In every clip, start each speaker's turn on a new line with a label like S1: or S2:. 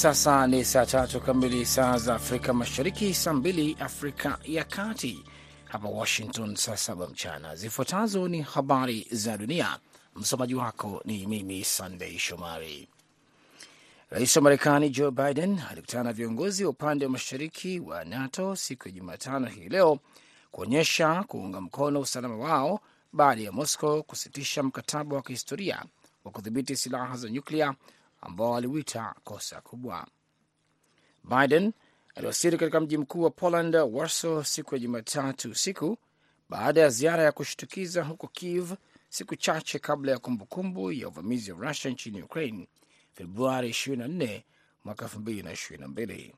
S1: sasa ni saa tatu kamili saa za Afrika Mashariki, saa mbili Afrika ya Kati, hapa Washington saa saba mchana. Zifuatazo ni habari za dunia, msomaji wako ni mimi Sandei Shomari. Rais wa Marekani Joe Biden alikutana na viongozi wa upande wa mashariki wa NATO siku ya Jumatano hii leo kuonyesha kuunga mkono usalama wao baada ya Moscow kusitisha mkataba wa kihistoria wa kudhibiti silaha za nyuklia ambao aliwita kosa kubwa. Biden aliwasili katika mji mkuu wa Poland, Warsaw, siku ya Jumatatu usiku baada ya ziara ya kushtukiza huko Kiev siku chache kabla ya kumbukumbu ya uvamizi wa Rusia nchini Ukraine Februari 24 mwaka 2022,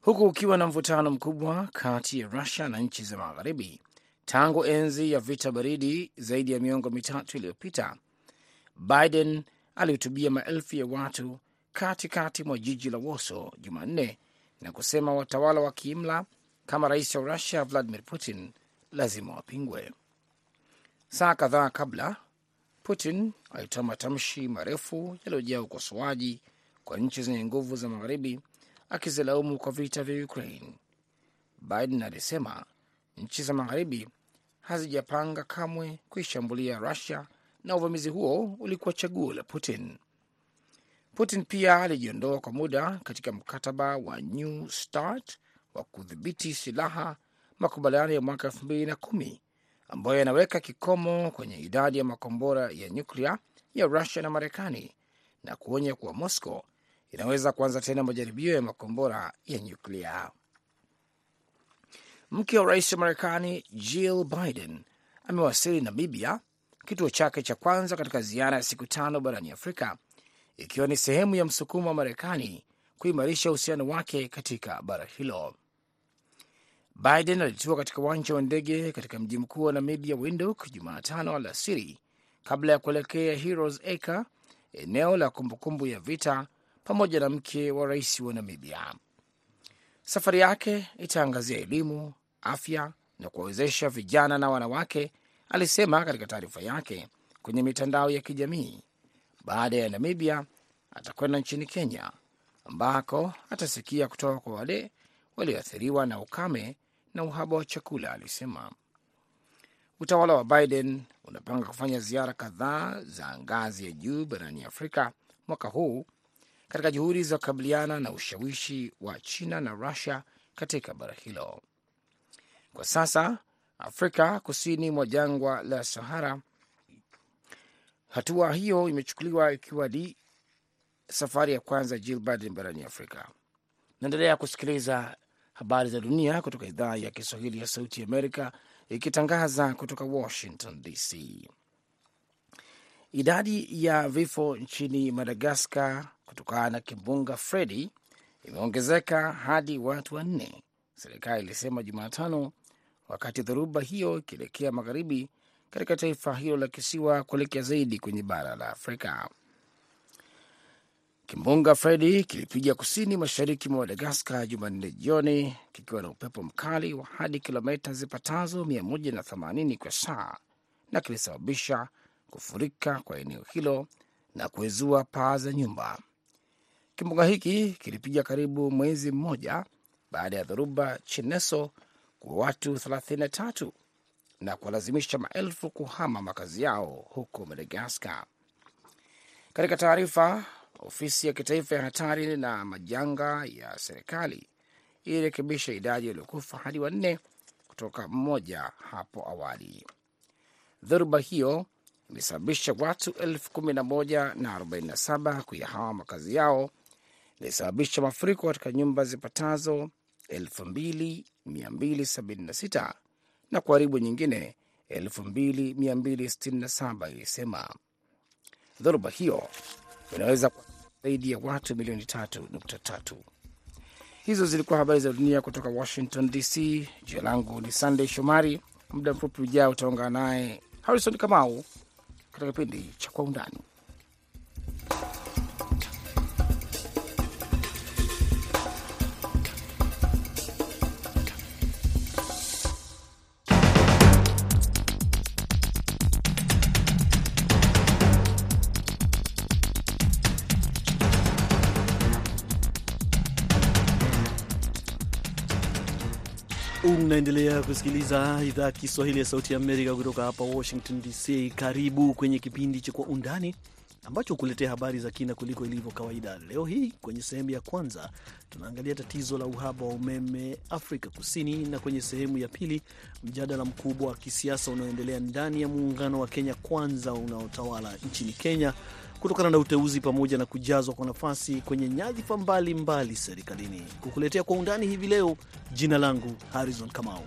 S1: huku ukiwa na mvutano mkubwa kati ya Rusia na nchi za magharibi tangu enzi ya vita baridi zaidi ya miongo mitatu iliyopita. Biden alihutubia maelfu ya watu katikati mwa jiji la Warsaw Jumanne na kusema watawala wa kiimla kama rais wa Rusia Vladimir Putin lazima wapingwe. Saa kadhaa kabla, Putin alitoa matamshi marefu yaliyojaa ukosoaji kwa nchi zenye nguvu za magharibi, akizilaumu kwa vita vya Ukraine. Biden alisema nchi za magharibi hazijapanga kamwe kuishambulia Rusia na uvamizi huo ulikuwa chaguo la Putin. Putin pia alijiondoa kwa muda katika mkataba wa New START wa kudhibiti silaha, makubaliano ya mwaka elfu mbili na kumi ambayo yanaweka kikomo kwenye idadi ya makombora ya nyuklia ya Rusia na Marekani na kuonya kuwa Moscow inaweza kuanza tena majaribio ya makombora ya nyuklia. Mke wa rais wa Marekani Jill Biden amewasili Namibia, kituo chake cha kwanza katika ziara ya siku tano barani Afrika, ikiwa ni sehemu ya msukumo wa Marekani kuimarisha uhusiano wake katika bara hilo. Biden alitua katika uwanja wa ndege katika mji mkuu wa Namibia, Windhoek, Jumatano alasiri kabla ya kuelekea Heroes Acre, eneo la kumbukumbu ya vita, pamoja na mke wa rais wa Namibia. Safari yake itaangazia elimu, afya na kuwawezesha vijana na wanawake, alisema katika taarifa yake kwenye mitandao ya kijamii. Baada ya Namibia, atakwenda nchini Kenya ambako atasikia kutoka kwa wale walioathiriwa na ukame na uhaba wa chakula, alisema. Utawala wa Biden unapanga kufanya ziara kadhaa za ngazi ya juu barani Afrika mwaka huu katika juhudi za kukabiliana na ushawishi wa China na Rusia katika bara hilo. Kwa sasa Afrika kusini mwa jangwa la Sahara, hatua hiyo imechukuliwa ikiwa ni safari ya kwanza Jill Biden barani Afrika. Naendelea kusikiliza habari za dunia kutoka idhaa ya Kiswahili ya Sauti Amerika ikitangaza kutoka Washington DC. Idadi ya vifo nchini Madagaskar kutokana na kimbunga Fredi imeongezeka hadi watu wanne, serikali ilisema Jumatano, wakati dhoruba hiyo ikielekea magharibi katika taifa hilo la kisiwa kuelekea zaidi kwenye bara la Afrika. Kimbunga Fredi kilipiga kusini mashariki mwa Madagaskar Jumanne jioni kikiwa na upepo mkali wa hadi kilomita zipatazo 180 kwa saa na kilisababisha kufurika kwa eneo hilo na kuezua paa za nyumba. Kimbunga hiki kilipiga karibu mwezi mmoja baada ya dhoruba Chineso kwa watu 33 na kuwalazimisha maelfu kuhama makazi yao huko Madagaskar. Katika taarifa, ofisi ya kitaifa ya hatari na majanga ya serikali ilirekebisha idadi waliokufa hadi wanne kutoka mmoja hapo awali. Dhoruba hiyo imesababisha watu elfu kumi na moja na arobaini na saba kuyahama makazi yao. Ilisababisha mafuriko katika nyumba zipatazo elfu mbili mia mbili sabini na sita kuharibu nyingine elfu mbili mia mbili sitini na saba ilisema. Dhoruba hiyo inaweza zaidi ya watu milioni tatu nukta tatu. Hizo zilikuwa habari za dunia kutoka Washington DC. Jina langu ni Sandey Shomari. Muda mfupi ujao utaungana naye Harrison Kamau katika kipindi cha Kwa Undani.
S2: Unaendelea kusikiliza idhaa ya Kiswahili ya Sauti ya Amerika kutoka hapa Washington DC. Karibu kwenye kipindi cha Kwa Undani ambacho hukuletea habari za kina kuliko ilivyo kawaida. Leo hii kwenye sehemu ya kwanza tunaangalia tatizo la uhaba wa umeme Afrika Kusini, na kwenye sehemu ya pili mjadala mkubwa wa kisiasa unaoendelea ndani ya muungano wa Kenya Kwanza unaotawala nchini Kenya kutokana na uteuzi pamoja na kujazwa kwa nafasi kwenye nyadhifa mbalimbali serikalini. Kukuletea kwa undani hivi leo, jina langu Harrison Kamau.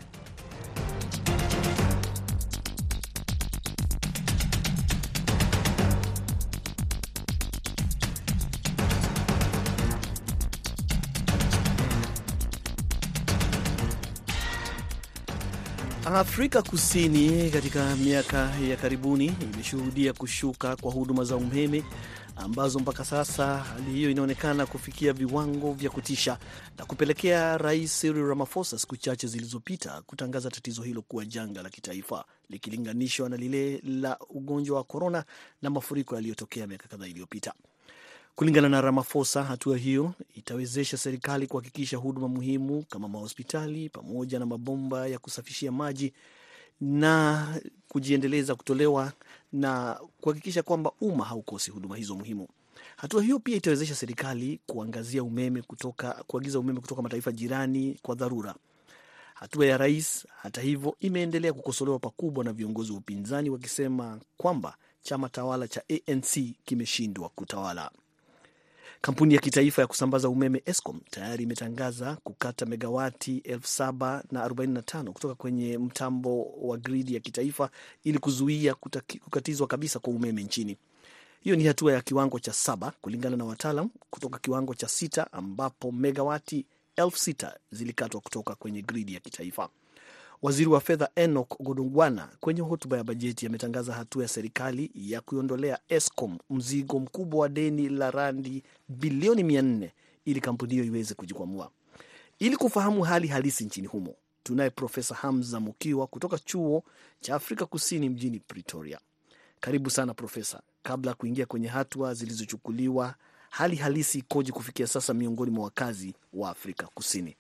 S2: Afrika Kusini katika miaka ya karibuni imeshuhudia kushuka kwa huduma za umeme ambazo mpaka sasa hali hiyo inaonekana kufikia viwango vya kutisha na kupelekea Rais Cyril Ramaphosa siku chache zilizopita kutangaza tatizo hilo kuwa janga la kitaifa likilinganishwa na lile la ugonjwa wa korona na mafuriko yaliyotokea miaka kadhaa iliyopita. Kulingana na Ramaphosa, hatua hiyo itawezesha serikali kuhakikisha huduma muhimu kama mahospitali pamoja na mabomba ya kusafishia maji na kujiendeleza kutolewa na kuhakikisha kwamba umma haukosi huduma hizo muhimu. Hatua hiyo pia itawezesha serikali kuangazia umeme kutoka, kuagiza umeme kutoka mataifa jirani kwa dharura. Hatua ya rais, hata hivyo, imeendelea kukosolewa pakubwa na viongozi wa upinzani wakisema kwamba chama tawala cha ANC kimeshindwa kutawala. Kampuni ya kitaifa ya kusambaza umeme Eskom tayari imetangaza kukata megawati 745 kutoka kwenye mtambo wa gridi ya kitaifa ili kuzuia kukatizwa kabisa kwa umeme nchini. Hiyo ni hatua ya kiwango cha saba kulingana na wataalam kutoka kiwango cha sita ambapo megawati elfu sita zilikatwa kutoka kwenye gridi ya kitaifa. Waziri wa fedha Enoch Godongwana kwenye hotuba ya bajeti ametangaza hatua ya serikali ya kuiondolea Eskom mzigo mkubwa wa deni la randi bilioni mia nne ili kampuni hiyo iweze kujikwamua. Ili kufahamu hali halisi nchini humo, tunaye Profesa Hamza Mukiwa kutoka chuo cha Afrika Kusini mjini Pretoria. Karibu sana Profesa. Kabla ya kuingia kwenye hatua zilizochukuliwa, hali halisi ikoje kufikia sasa miongoni mwa wakazi wa Afrika Kusini?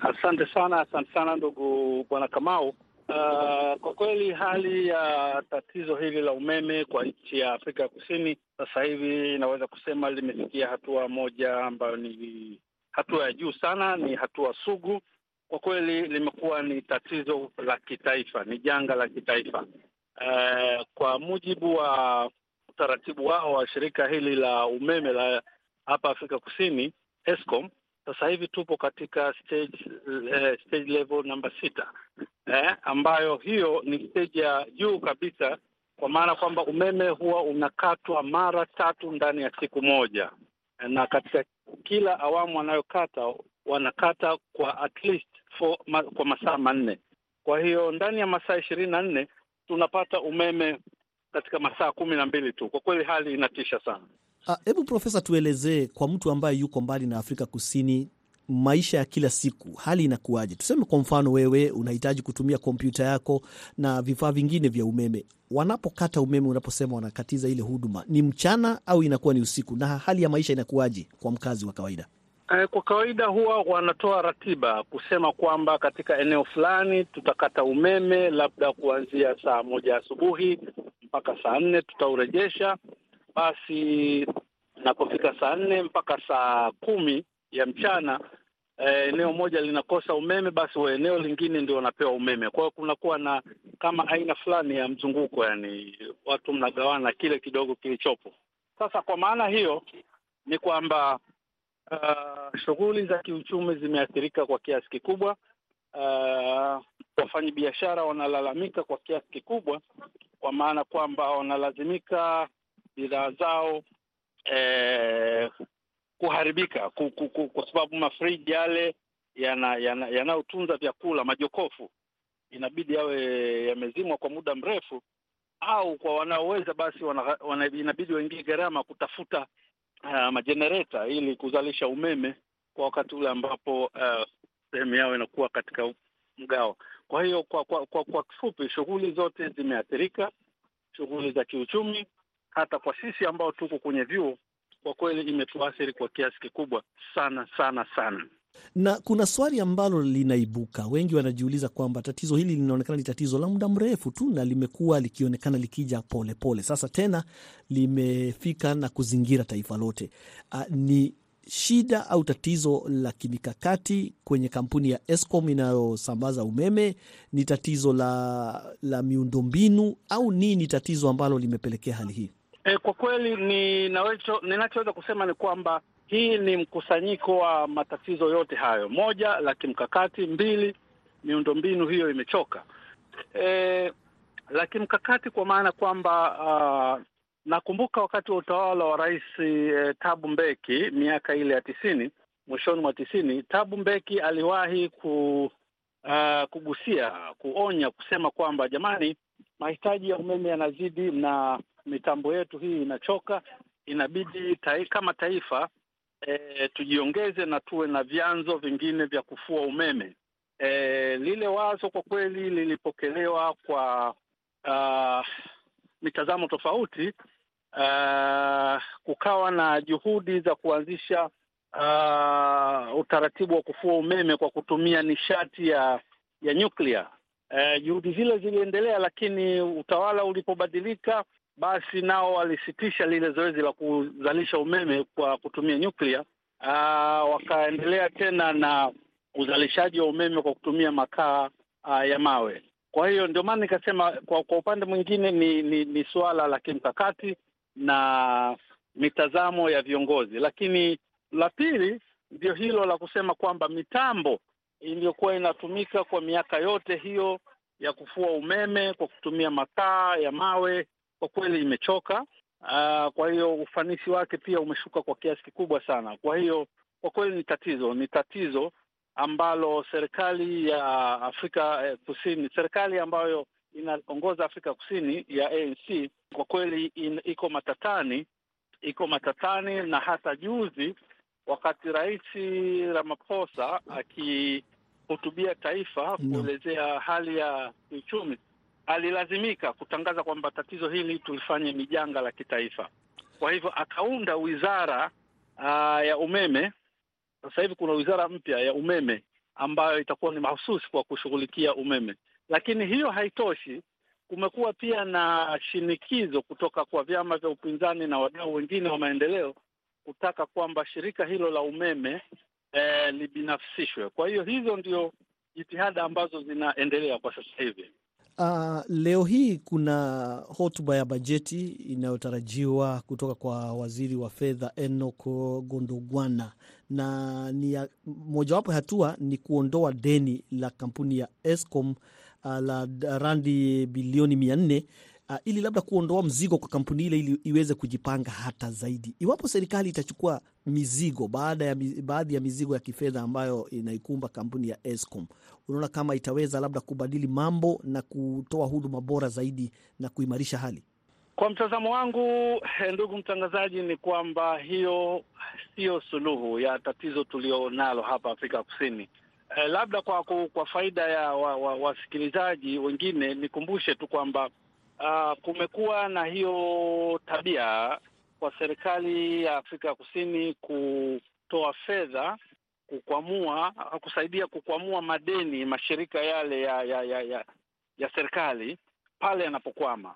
S3: Asante sana, asante sana ndugu bwana Kamau. Uh, kwa kweli hali ya tatizo hili la umeme kwa nchi ya Afrika ya Kusini sasa hivi inaweza kusema limefikia hatua moja ambayo ni hatua ya juu sana, ni hatua sugu. Kwa kweli limekuwa ni tatizo la kitaifa, ni janga la kitaifa. Uh, kwa mujibu wa utaratibu wao wa shirika hili la umeme la hapa Afrika Kusini Eskom, sasa hivi tupo katika stage, eh, stage level namba sita eh, ambayo hiyo ni stage ya juu kabisa, kwa maana kwamba umeme huwa unakatwa mara tatu ndani ya siku moja, na katika kila awamu wanayokata wanakata kwa at least for, ma, kwa masaa manne. Kwa hiyo ndani ya masaa ishirini na nne tunapata umeme katika masaa kumi na mbili tu. Kwa kweli hali inatisha sana.
S2: Hebu uh, Profesa, tuelezee kwa mtu ambaye yuko mbali na Afrika Kusini, maisha ya kila siku, hali inakuwaje? Tuseme kwa mfano, wewe unahitaji kutumia kompyuta yako na vifaa vingine vya umeme. Wanapokata umeme, unaposema wanakatiza ile huduma, ni mchana au inakuwa ni usiku? Na hali ya maisha inakuwaje kwa mkazi wa kawaida?
S3: Kwa kawaida huwa wanatoa ratiba kusema kwamba katika eneo fulani tutakata umeme labda kuanzia saa moja asubuhi mpaka saa nne tutaurejesha. Basi napofika saa nne mpaka saa kumi ya mchana eh, eneo moja linakosa umeme, basi wa eneo lingine ndio wanapewa umeme. Kwa hiyo kunakuwa na kama aina fulani ya mzunguko, yani watu mnagawana kile kidogo kilichopo. Sasa kwa maana hiyo ni kwamba uh, shughuli za kiuchumi zimeathirika kwa kiasi kikubwa. Uh, wafanyabiashara wanalalamika kwa kiasi kikubwa, kwa maana kwamba wanalazimika bidhaa zao eh, kuharibika ku, ku, ku, kwa sababu mafriji yale yanayotunza yana, vyakula majokofu inabidi yawe yamezimwa kwa muda mrefu, au kwa wanaoweza basi wana, wana, inabidi waingie gharama kutafuta uh, majenereta ili kuzalisha umeme kwa wakati ule ambapo uh, sehemu yao inakuwa katika mgao. Kwa hiyo kwa kwa, kwa, kwa kifupi, shughuli zote zimeathirika, shughuli za kiuchumi. Hata kwa sisi ambao tuko kwenye vyuo, kwa kweli imetuathiri kwa kiasi kikubwa sana sana sana.
S2: Na kuna swali ambalo linaibuka, wengi wanajiuliza kwamba tatizo hili linaonekana ni tatizo la muda mrefu tu na limekuwa likionekana likija polepole pole. Sasa tena limefika na kuzingira taifa lote. A, ni shida au tatizo la kimikakati kwenye kampuni ya Eskom inayosambaza umeme? Ni tatizo la, la miundombinu au nini tatizo ambalo limepelekea hali hii?
S3: E, kwa kweli ninachoweza kusema ni kwamba hii ni mkusanyiko wa matatizo yote hayo. Moja, la kimkakati; mbili, miundombinu hiyo imechoka. E, la kimkakati kwa maana kwamba uh, nakumbuka wakati wa utawala wa Rais eh, Thabo Mbeki miaka ile ya tisini, mwishoni mwa tisini, Thabo Mbeki aliwahi ku, uh, kugusia, kuonya, kusema kwamba jamani, mahitaji ya umeme yanazidi na mitambo yetu hii inachoka, inabidi tai, kama taifa E, tujiongeze na tuwe na vyanzo vingine vya kufua umeme. E, lile wazo kwa kweli lilipokelewa kwa uh, mitazamo tofauti. Uh, kukawa na juhudi za kuanzisha uh, utaratibu wa kufua umeme kwa kutumia nishati ya ya nyuklia. Uh, juhudi zile ziliendelea, lakini utawala ulipobadilika basi nao walisitisha lile zoezi la kuzalisha umeme kwa kutumia nyuklia. Aa, wakaendelea tena na uzalishaji wa umeme kwa kutumia makaa aa, ya mawe. Kwa hiyo ndio maana nikasema kwa, kwa upande mwingine ni, ni, ni suala la kimkakati na mitazamo ya viongozi, lakini la pili ndio hilo la kusema kwamba mitambo iliyokuwa inatumika kwa miaka yote hiyo ya kufua umeme kwa kutumia makaa ya mawe kwa kweli imechoka. Uh, kwa hiyo ufanisi wake pia umeshuka kwa kiasi kikubwa sana. Kwa hiyo kwa kweli ni tatizo, ni tatizo ambalo serikali ya Afrika eh, Kusini, serikali ambayo inaongoza Afrika Kusini ya ANC kwa kweli in, iko matatani, iko matatani, na hata juzi wakati Rais Ramaphosa akihutubia taifa kuelezea hali ya kiuchumi alilazimika kutangaza kwamba tatizo hili tulifanye ni janga la kitaifa. Kwa hivyo akaunda wizara uh, ya umeme. Sasa hivi kuna wizara mpya ya umeme ambayo itakuwa ni mahususi kwa kushughulikia umeme, lakini hiyo haitoshi. Kumekuwa pia na shinikizo kutoka kwa vyama vya upinzani na wadau wengine wa maendeleo kutaka kwamba shirika hilo la umeme eh, libinafsishwe. Kwa hiyo hizo ndio jitihada ambazo zinaendelea kwa sasa hivi.
S2: Uh, leo hii kuna hotuba ya bajeti inayotarajiwa kutoka kwa waziri wa fedha Enoch Gondogwana, na ni mojawapo ya hatua ni kuondoa deni la kampuni ya Eskom uh, la randi bilioni mia nne uh, ili labda kuondoa mzigo kwa kampuni ile ili iweze kujipanga hata zaidi. Iwapo serikali itachukua mizigo baada ya baadhi ya mizigo ya kifedha ambayo inaikumba kampuni ya Eskom, unaona kama itaweza labda kubadili mambo na kutoa huduma bora zaidi na kuimarisha hali?
S3: Kwa mtazamo wangu, ndugu mtangazaji, ni kwamba hiyo siyo suluhu ya tatizo tulionalo hapa Afrika Kusini. Eh, labda kwa kwa faida ya wasikilizaji wa, wa wengine nikumbushe tu kwamba uh, kumekuwa na hiyo tabia kwa serikali ya Afrika ya Kusini kutoa fedha kukwamua kusaidia kukwamua madeni mashirika yale ya ya ya, ya, ya serikali pale yanapokwama.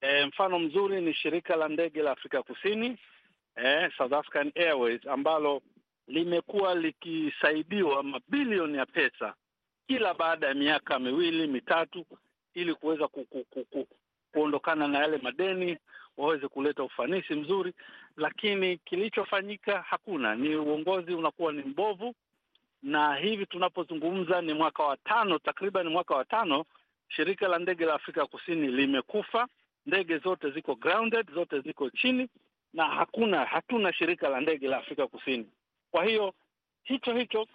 S3: E, mfano mzuri ni shirika la ndege la Afrika Kusini eh, South African Airways ambalo limekuwa likisaidiwa mabilioni ya pesa kila baada ya miaka miwili mitatu ili kuweza ku, ku, ku, ku, kuondokana na yale madeni waweze kuleta ufanisi mzuri, lakini kilichofanyika hakuna. Ni uongozi unakuwa ni mbovu, na hivi tunapozungumza ni mwaka wa tano, takriban mwaka wa tano, shirika la ndege la Afrika Kusini limekufa. Ndege zote ziko grounded, zote ziko chini, na hakuna hatuna shirika la ndege la Afrika Kusini. Kwa hiyo hicho hicho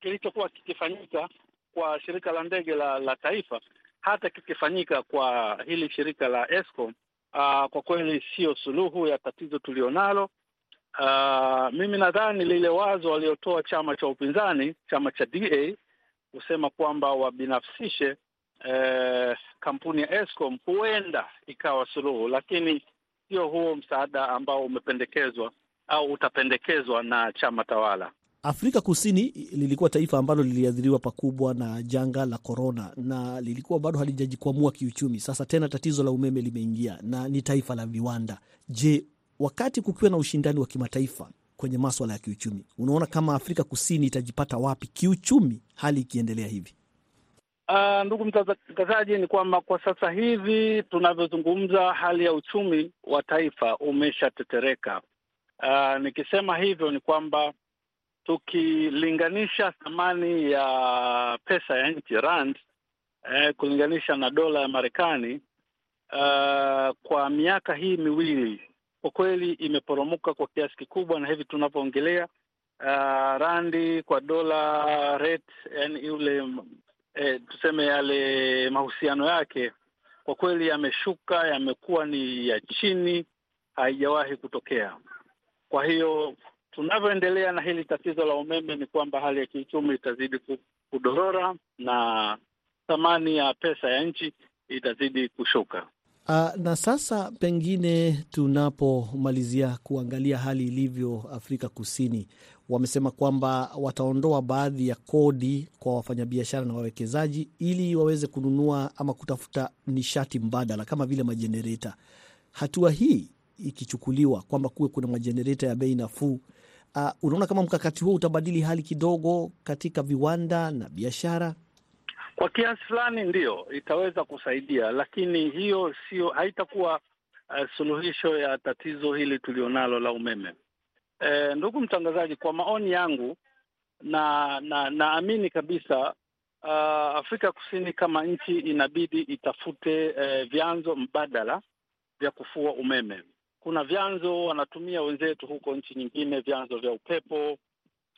S3: kilichokuwa kikifanyika kwa shirika la ndege la, la taifa hata kikifanyika kwa hili shirika la Eskom Uh, kwa kweli sio suluhu ya tatizo tulionalo. Uh, mimi nadhani lile wazo waliotoa chama cha upinzani, chama cha DA kusema kwamba wabinafsishe eh, kampuni ya Eskom huenda ikawa suluhu, lakini sio huo msaada ambao umependekezwa au utapendekezwa na chama tawala.
S2: Afrika Kusini lilikuwa taifa ambalo liliathiriwa pakubwa na janga la korona na lilikuwa bado halijajikwamua kiuchumi. Sasa tena tatizo la umeme limeingia na ni taifa la viwanda. Je, wakati kukiwa na ushindani wa kimataifa kwenye maswala ya kiuchumi, unaona kama Afrika Kusini itajipata wapi kiuchumi hali ikiendelea hivi?
S3: Uh, ndugu mtangazaji, ni kwamba kwa sasa hivi tunavyozungumza, hali ya uchumi wa taifa umeshatetereka. Uh, nikisema hivyo ni kwamba tukilinganisha thamani ya pesa ya nchi rand, eh, kulinganisha na dola ya Marekani uh, kwa miaka hii miwili kwa kweli imeporomoka kwa kiasi kikubwa, na hivi tunavyoongelea uh, randi kwa dola rate, yani yule eh, tuseme yale mahusiano yake kwa kweli yameshuka, yamekuwa ni ya chini, haijawahi kutokea. Kwa hiyo tunavyoendelea na hili tatizo la umeme ni kwamba hali ya kiuchumi itazidi kudorora na thamani ya pesa ya nchi itazidi kushuka.
S2: Uh, na sasa pengine tunapomalizia kuangalia hali ilivyo Afrika Kusini, wamesema kwamba wataondoa baadhi ya kodi kwa wafanyabiashara na wawekezaji ili waweze kununua ama kutafuta nishati mbadala kama vile majenereta. Hatua hii ikichukuliwa kwamba kuwe kuna majenereta ya bei nafuu, uh, unaona kama mkakati huo utabadili hali kidogo katika viwanda na biashara?
S3: Kwa kiasi fulani ndiyo itaweza kusaidia, lakini hiyo sio, haitakuwa uh, suluhisho ya tatizo hili tulionalo la umeme. E, ndugu mtangazaji, kwa maoni yangu na na naamini kabisa uh, Afrika Kusini kama nchi inabidi itafute uh, vyanzo mbadala vya kufua umeme. Kuna vyanzo wanatumia wenzetu huko nchi nyingine, vyanzo vya upepo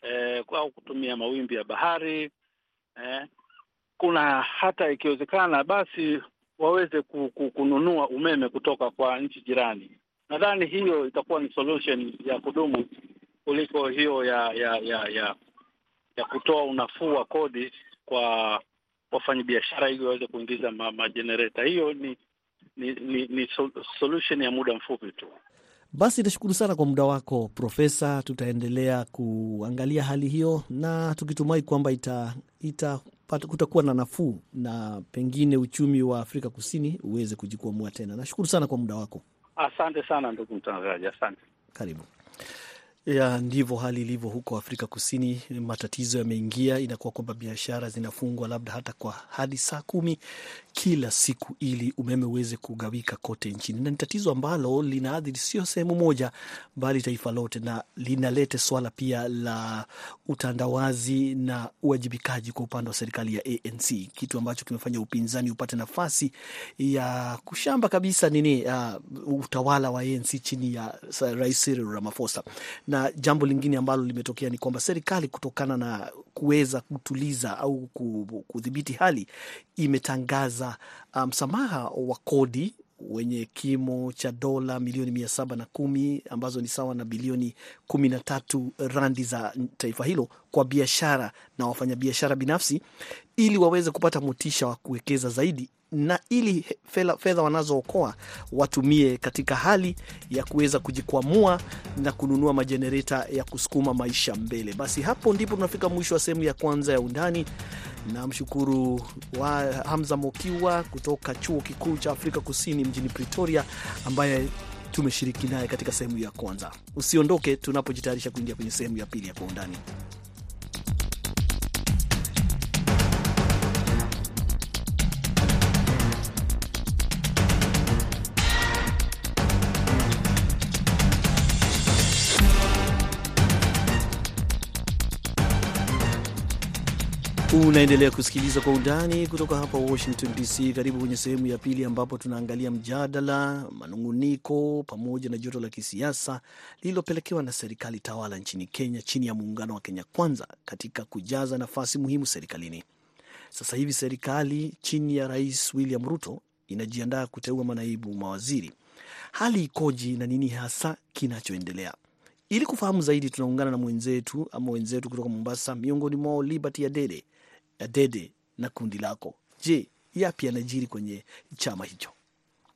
S3: eh, au kutumia mawimbi ya bahari eh, kuna hata ikiwezekana basi waweze kununua umeme kutoka kwa nchi jirani. Nadhani hiyo itakuwa ni solution ya kudumu kuliko hiyo ya ya ya ya, ya kutoa unafuu wa kodi kwa wafanyabiashara ili waweze kuingiza majenereta. Hiyo ni ni, ni ni solution ya muda mfupi tu.
S2: Basi nashukuru sana kwa muda wako Profesa. Tutaendelea kuangalia hali hiyo na tukitumai kwamba ita, ita kutakuwa na nafuu na pengine uchumi wa Afrika Kusini uweze kujikwamua tena. Nashukuru sana kwa muda wako.
S3: Asante sana ndugu mtangazaji, asante.
S2: Karibu. Ya, ndivyo hali ilivyo huko Afrika Kusini. Matatizo yameingia, inakuwa kwamba biashara zinafungwa labda hata kwa hadi saa kumi kila siku ili umeme uweze kugawika kote nchini, na ni tatizo ambalo linaathiri sio sehemu moja, bali taifa lote, na linalete swala pia la utandawazi na uwajibikaji kwa upande wa serikali ya ANC, kitu ambacho kimefanya upinzani upate nafasi ya kushamba kabisa nini, uh, utawala wa ANC chini ya Rais Cyril Ramaphosa na jambo lingine ambalo limetokea ni kwamba serikali kutokana na kuweza kutuliza au kudhibiti hali imetangaza msamaha um, wa kodi wenye kimo cha dola milioni mia saba na kumi ambazo ni sawa na bilioni kumi na tatu randi za taifa hilo kwa biashara na wafanyabiashara binafsi ili waweze kupata motisha wa kuwekeza zaidi na ili fedha wanazookoa watumie katika hali ya kuweza kujikwamua na kununua majenereta ya kusukuma maisha mbele. Basi hapo ndipo tunafika mwisho wa sehemu ya kwanza ya Undani. Namshukuru wa Hamza Mokiwa kutoka chuo kikuu cha Afrika Kusini mjini Pretoria, ambaye tumeshiriki naye katika sehemu ya kwanza. Usiondoke tunapojitayarisha kuingia kwenye sehemu ya pili ya Kwa Undani. Unaendelea kusikiliza Kwa Undani kutoka hapa Washington DC. Karibu kwenye sehemu ya pili, ambapo tunaangalia mjadala, manung'uniko pamoja na joto la kisiasa lililopelekewa na serikali tawala nchini Kenya chini ya muungano wa Kenya Kwanza katika kujaza nafasi muhimu serikalini. Sasa hivi serikali chini ya Rais William Ruto inajiandaa kuteua manaibu mawaziri. Hali ikoje na nini hasa kinachoendelea? Ili kufahamu zaidi, tunaungana na mwenzetu ama wenzetu kutoka Mombasa, miongoni mwao Liberty Adede Adede na kundi lako. Je, yapi yanajiri kwenye chama hicho?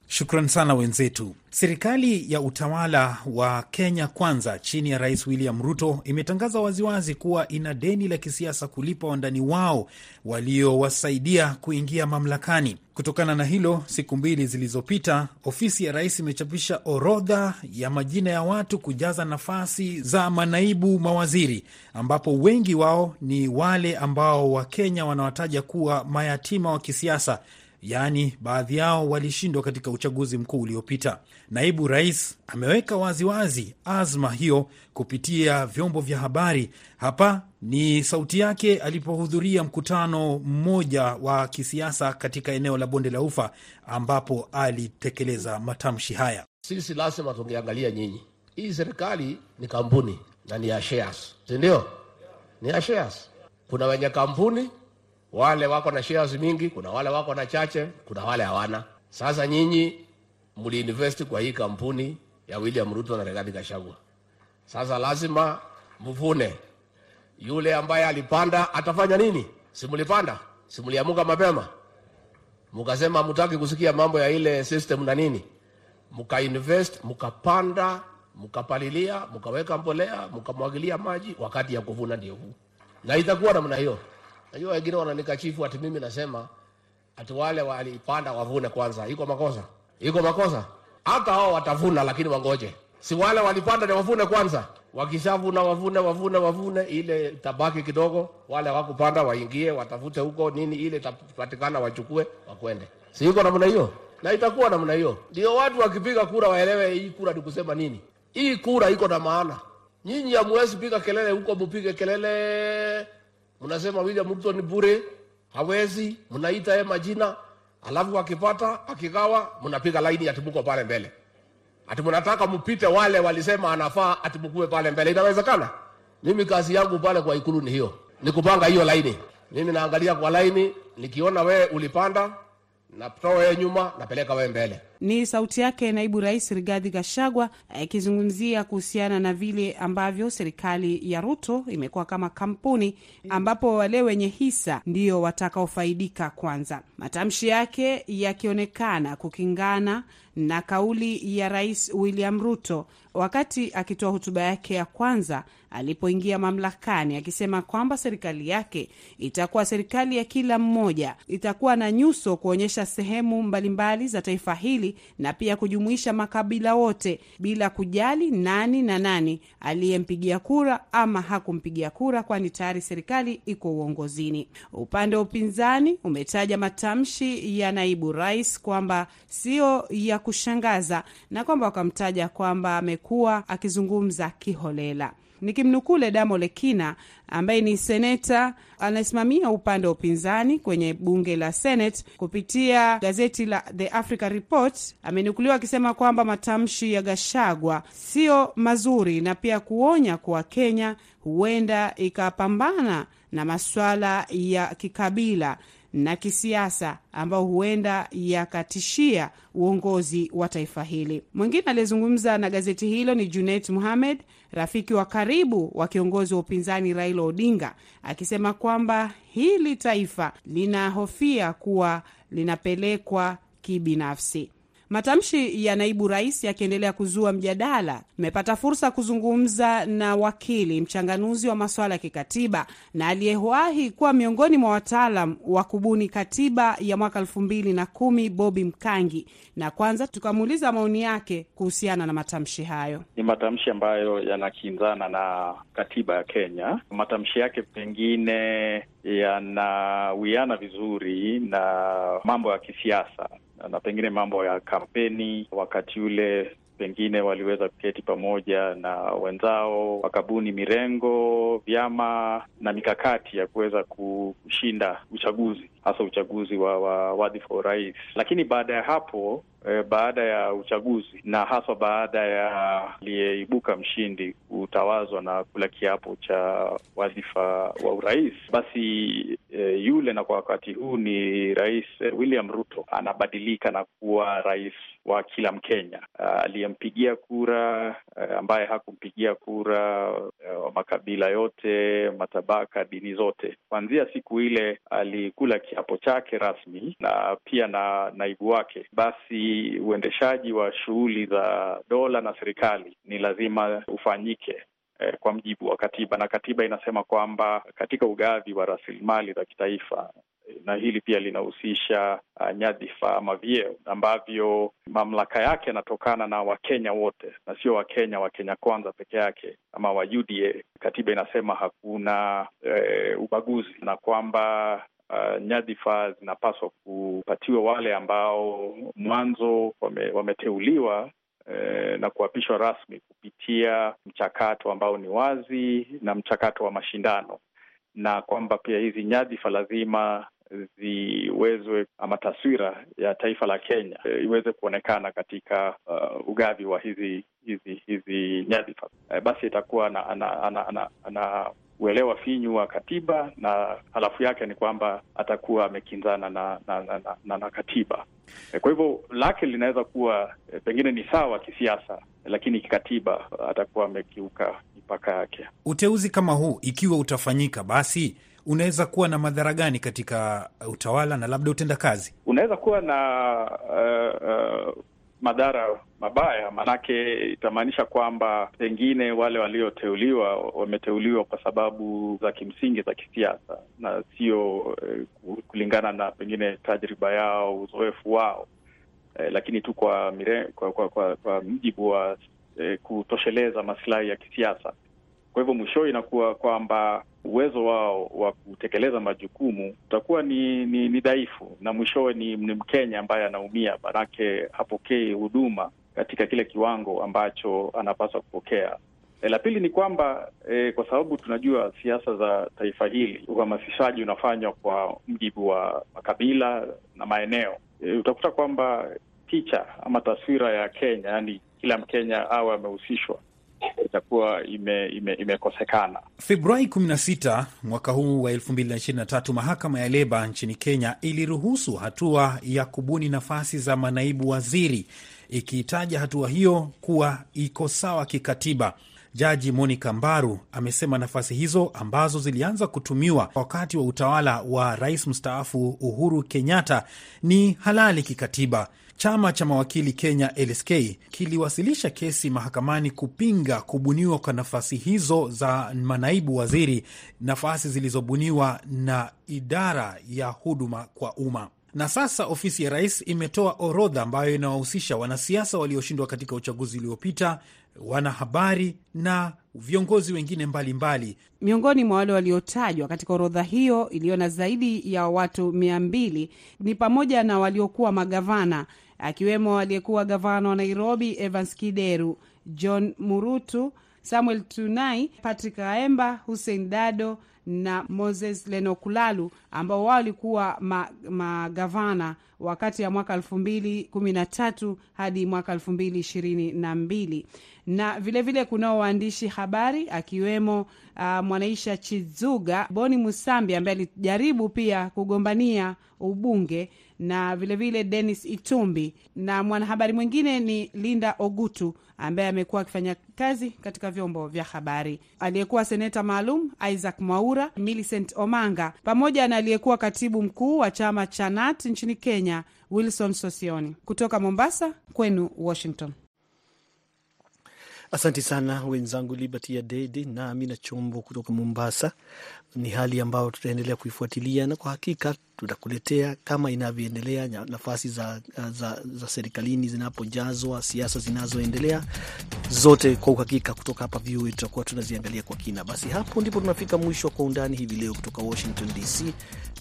S4: Shukran sana wenzetu. Serikali ya utawala wa Kenya Kwanza chini ya Rais William Ruto imetangaza waziwazi kuwa ina deni la kisiasa kulipa wandani wao waliowasaidia kuingia mamlakani. Kutokana na hilo, siku mbili zilizopita, ofisi ya rais imechapisha orodha ya majina ya watu kujaza nafasi za manaibu mawaziri, ambapo wengi wao ni wale ambao Wakenya wanawataja kuwa mayatima wa kisiasa yaani baadhi yao walishindwa katika uchaguzi mkuu uliopita. Naibu rais ameweka waziwazi azma hiyo kupitia vyombo vya habari. Hapa ni sauti yake alipohudhuria mkutano mmoja wa kisiasa katika eneo la bonde la Ufa, ambapo alitekeleza matamshi haya.
S5: Sisi lazima tungeangalia nyinyi, hii serikali ni kampuni na ni ya shares, si? Ni ya shares. Kuna wenye kampuni wale wako na shares mingi, kuna wale wako na chache, kuna wale hawana. Sasa nyinyi mliinvest kwa hii kampuni ya William Ruto na Rigathi Gachagua, sasa lazima mvune. Yule ambaye alipanda atafanya nini? Simulipanda, simuliamuka mapema, mkasema mtaki kusikia mambo ya ile system na nini, mkainvest, mkapanda, mkapalilia, mkaweka mbolea, mkamwagilia maji, wakati ya kuvuna ndio huu, na itakuwa namna hiyo. Najua wengine wananikashifu ati mimi nasema ati wale walipanda wavune kwanza. Iko makosa? Iko makosa? Hata hao watavuna, lakini wangoje. Si wale walipanda ni wavune kwanza, wakishavuna wavune, wavune, wavune, ile tabaki kidogo. Wale wakupanda waingie, watafute huko nini, ile itapatikana, wachukue, wakwende. Si iko namna hiyo? Na itakuwa namna hiyo, ndio watu wakipiga kura waelewe hii kura ni kusema nini. Hii kura iko na maana. Nyinyi hamwezi piga kelele huko, mupige kelele mnasema William Ruto ni bure, hawezi, mnaita yeye majina, alafu akipata akigawa, mnapiga laini ati mko pale mbele, ati mnataka mpite wale walisema anafaa, ati mkuwe pale mbele. Inawezekana? Mimi kazi yangu pale kwa ikulu ni hiyo, ni kupanga hiyo laini. Mimi naangalia kwa laini, nikiona wewe ulipanda natoa wewe nyuma, napeleka wewe mbele.
S6: Ni sauti yake naibu rais Rigathi Gachagua akizungumzia kuhusiana na vile ambavyo serikali ya Ruto imekuwa kama kampuni ambapo wale wenye hisa ndio watakaofaidika kwanza. Matamshi yake yakionekana kukingana na kauli ya rais William Ruto wakati akitoa hotuba yake ya kwanza alipoingia mamlakani, akisema kwamba serikali yake itakuwa serikali ya kila mmoja, itakuwa na nyuso kuonyesha sehemu mbalimbali za taifa hili na pia kujumuisha makabila wote bila kujali nani na nani aliyempigia kura ama hakumpigia kura, kwani tayari serikali iko uongozini. Upande wa upinzani umetaja matamshi ya naibu rais kwamba sio ya kushangaza na kwamba wakamtaja kwamba amekuwa akizungumza kiholela. Nikimnukuu Ledamo Lekina ambaye ni seneta anasimamia upande wa upinzani kwenye bunge la Senate kupitia gazeti la The Africa Report, amenukuliwa akisema kwamba matamshi ya Gashagwa sio mazuri na pia kuonya kuwa Kenya huenda ikapambana na masuala ya kikabila na kisiasa ambayo huenda yakatishia uongozi wa taifa hili. Mwingine aliyezungumza na gazeti hilo ni Junet Muhamed, rafiki wa karibu wa kiongozi wa upinzani Raila Odinga, akisema kwamba hili taifa linahofia kuwa linapelekwa kibinafsi. Matamshi ya naibu rais yakiendelea kuzua mjadala, nimepata fursa kuzungumza na wakili mchanganuzi wa masuala ya kikatiba na aliyewahi kuwa miongoni mwa wataalam wa kubuni katiba ya mwaka elfu mbili na kumi Bobi Mkangi, na kwanza tukamuuliza maoni yake kuhusiana na matamshi hayo.
S7: Ni matamshi ambayo yanakinzana na katiba ya Kenya. Matamshi yake pengine yanawiana vizuri na mambo ya kisiasa na pengine mambo ya kampeni. Wakati ule pengine waliweza kuketi pamoja na wenzao wakabuni mirengo, vyama na mikakati ya kuweza kushinda uchaguzi, hasa uchaguzi wa, wa wadhifa wa urais. Lakini baada ya hapo e, baada ya uchaguzi na haswa baada ya aliyeibuka mshindi kutawazwa na kula kiapo cha wadhifa wa urais, basi e, yule na kwa wakati huu ni Rais William Ruto anabadilika na kuwa rais wa kila Mkenya. Uh, aliyempigia kura uh, ambaye hakumpigia kura uh, wa makabila yote, matabaka, dini zote. Kuanzia siku ile alikula kiapo chake rasmi na pia na naibu wake, basi uendeshaji wa shughuli za dola na serikali ni lazima ufanyike eh, kwa mjibu wa katiba, na katiba inasema kwamba katika ugavi wa rasilimali za kitaifa na hili pia linahusisha uh, nyadhifa ama vyeo ambavyo mamlaka yake yanatokana na Wakenya wote na sio Wakenya wa Kenya Kwanza peke yake ama wa UDA. Katiba inasema hakuna eh, ubaguzi na kwamba uh, nyadhifa zinapaswa kupatiwa wale ambao mwanzo wame, wameteuliwa eh, na kuapishwa rasmi kupitia mchakato ambao ni wazi na mchakato wa mashindano na kwamba pia hizi nyadhifa lazima ziwezwe ama taswira ya taifa la Kenya e, iweze kuonekana katika uh, ugavi wa hizi hizi hizi nyadhifa e, basi itakuwa ana, na, na, na, na uelewa finyu wa katiba na halafu yake ni kwamba atakuwa amekinzana na na, na, na, na, na katiba e, kwa hivyo lake linaweza kuwa e, pengine ni sawa kisiasa, lakini kikatiba atakuwa amekiuka mipaka yake.
S4: Uteuzi kama huu ikiwa utafanyika, basi unaweza kuwa na madhara gani katika utawala na labda utendakazi?
S7: Unaweza kuwa na uh, uh, madhara mabaya, maanake itamaanisha kwamba pengine wale walioteuliwa wameteuliwa kwa sababu za kimsingi za kisiasa na sio uh, kulingana na pengine tajriba yao, uzoefu wao uh, lakini tu kwa, mire, kwa, kwa, kwa, kwa mjibu wa uh, kutosheleza masilahi ya kisiasa. Kwa hivyo mwishowe inakuwa kwamba uwezo wao wa kutekeleza majukumu utakuwa ni ni, ni dhaifu, na mwishowe ni, ni Mkenya ambaye anaumia, manake hapokei huduma katika kile kiwango ambacho anapaswa kupokea. E, la pili ni kwamba e, kwa sababu tunajua siasa za taifa hili, uhamasishaji unafanywa kwa mjibu wa makabila na maeneo. E, utakuta kwamba picha ama taswira ya Kenya, yaani kila Mkenya awe amehusishwa itakuwa imekosekana ime, ime
S4: Februari 16 mwaka huu wa 2023 mahakama ya leba nchini Kenya iliruhusu hatua ya kubuni nafasi za manaibu waziri, ikiitaja hatua hiyo kuwa iko sawa kikatiba. Jaji Monica Mbaru amesema nafasi hizo ambazo zilianza kutumiwa wakati wa utawala wa rais mstaafu Uhuru Kenyatta ni halali kikatiba. Chama cha mawakili Kenya LSK kiliwasilisha kesi mahakamani kupinga kubuniwa kwa nafasi hizo za manaibu waziri, nafasi zilizobuniwa na idara ya huduma kwa umma. Na sasa ofisi ya rais imetoa orodha ambayo inawahusisha wanasiasa walioshindwa katika uchaguzi uliopita, wanahabari na viongozi wengine mbalimbali mbali.
S6: Miongoni mwa wale waliotajwa katika orodha hiyo iliyo na zaidi ya watu mia mbili ni pamoja na waliokuwa magavana akiwemo aliyekuwa gavana wa Nairobi Evans Kideru, John Murutu, Samuel Tunai, Patrick Aemba, Hussein Dado na Moses Lenokulalu ambao wao walikuwa magavana ma wakati ya mwaka elfu mbili kumi na tatu hadi mwaka elfu mbili ishirini na mbili. Na vilevile kunao waandishi habari akiwemo uh, Mwanaisha Chizuga, Boni Musambi ambaye alijaribu pia kugombania ubunge na vilevile Dennis Itumbi na mwanahabari mwingine ni Linda Ogutu ambaye amekuwa akifanya kazi katika vyombo vya habari, aliyekuwa seneta maalum Isaac Mwaura, Millicent Omanga pamoja na aliyekuwa katibu mkuu wa chama cha NAT nchini Kenya Wilson Sosioni. Kutoka Mombasa kwenu Washington.
S2: Asante sana wenzangu Liberty ya Dede na Amina Chombo kutoka Mombasa. Ni hali ambayo tutaendelea kuifuatilia na kwa hakika tutakuletea kama inavyoendelea, nafasi za, za, za serikalini zinapojazwa, siasa zinazoendelea zote, kwa uhakika kutoka hapa VOA tutakuwa tunaziangalia kwa kina. Basi hapo ndipo tunafika mwisho wa Kwa Undani hivi leo kutoka Washington DC.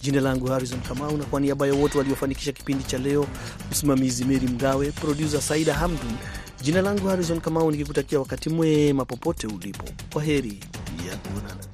S2: Jina langu Harrison Kamau, na kwa niaba ya wote waliofanikisha kipindi cha leo, msimamizi Meri Mgawe, produsa Saida Hamdun, jina langu Harrison Kamau nikikutakia wakati mwema popote ulipo. Kwa heri ya kuonana.